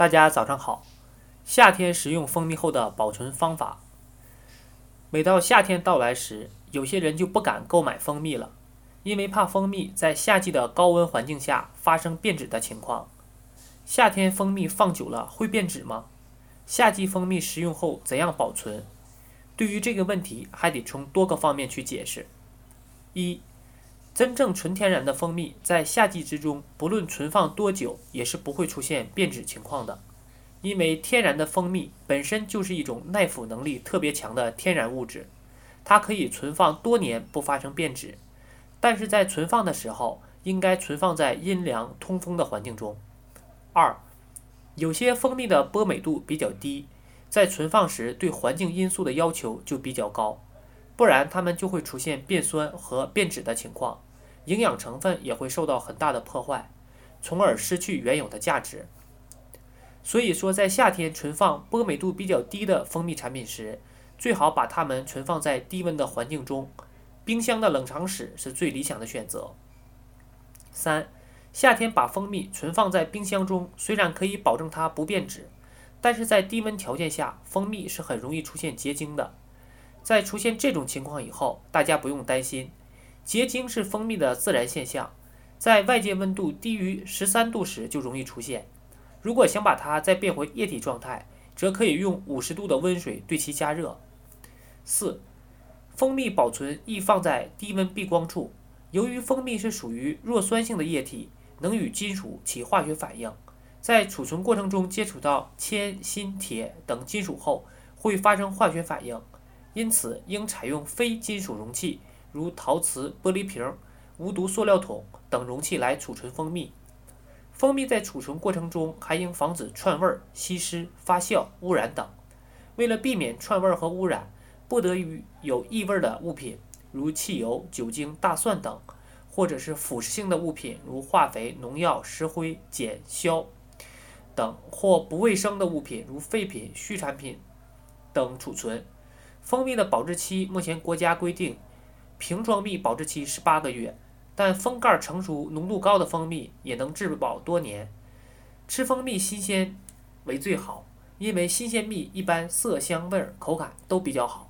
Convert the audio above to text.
大家早上好。夏天食用蜂蜜后的保存方法。每到夏天到来时，有些人就不敢购买蜂蜜了，因为怕蜂蜜在夏季的高温环境下发生变质的情况。夏天蜂蜜放久了会变质吗？夏季蜂蜜食用后怎样保存？对于这个问题，还得从多个方面去解释。一真正纯天然的蜂蜜，在夏季之中，不论存放多久，也是不会出现变质情况的。因为天然的蜂蜜本身就是一种耐腐能力特别强的天然物质，它可以存放多年不发生变质。但是在存放的时候，应该存放在阴凉通风的环境中。二，有些蜂蜜的波美度比较低，在存放时对环境因素的要求就比较高。不然，它们就会出现变酸和变质的情况，营养成分也会受到很大的破坏，从而失去原有的价值。所以说，在夏天存放波美度比较低的蜂蜜产品时，最好把它们存放在低温的环境中，冰箱的冷藏室是最理想的选择。三，夏天把蜂蜜存放在冰箱中，虽然可以保证它不变质，但是在低温条件下，蜂蜜是很容易出现结晶的。在出现这种情况以后，大家不用担心，结晶是蜂蜜的自然现象，在外界温度低于十三度时就容易出现。如果想把它再变回液体状态，则可以用五十度的温水对其加热。四、蜂蜜保存易放在低温避光处，由于蜂蜜是属于弱酸性的液体，能与金属起化学反应，在储存过程中接触到铅、锌、铁等金属后，会发生化学反应。因此，应采用非金属容器，如陶瓷、玻璃瓶、无毒塑料桶等容器来储存蜂蜜。蜂蜜在储存过程中还应防止串味、吸湿、发酵、污染等。为了避免串味和污染，不得与有异味的物品，如汽油、酒精、大蒜等，或者是腐蚀性的物品，如化肥、农药、石灰、碱、硝等，或不卫生的物品，如废品、畜产品等储存。蜂蜜的保质期，目前国家规定，瓶装蜜保质期是八个月，但封盖成熟、浓度高的蜂蜜也能质保多年。吃蜂蜜新鲜为最好，因为新鲜蜜一般色香味口感都比较好。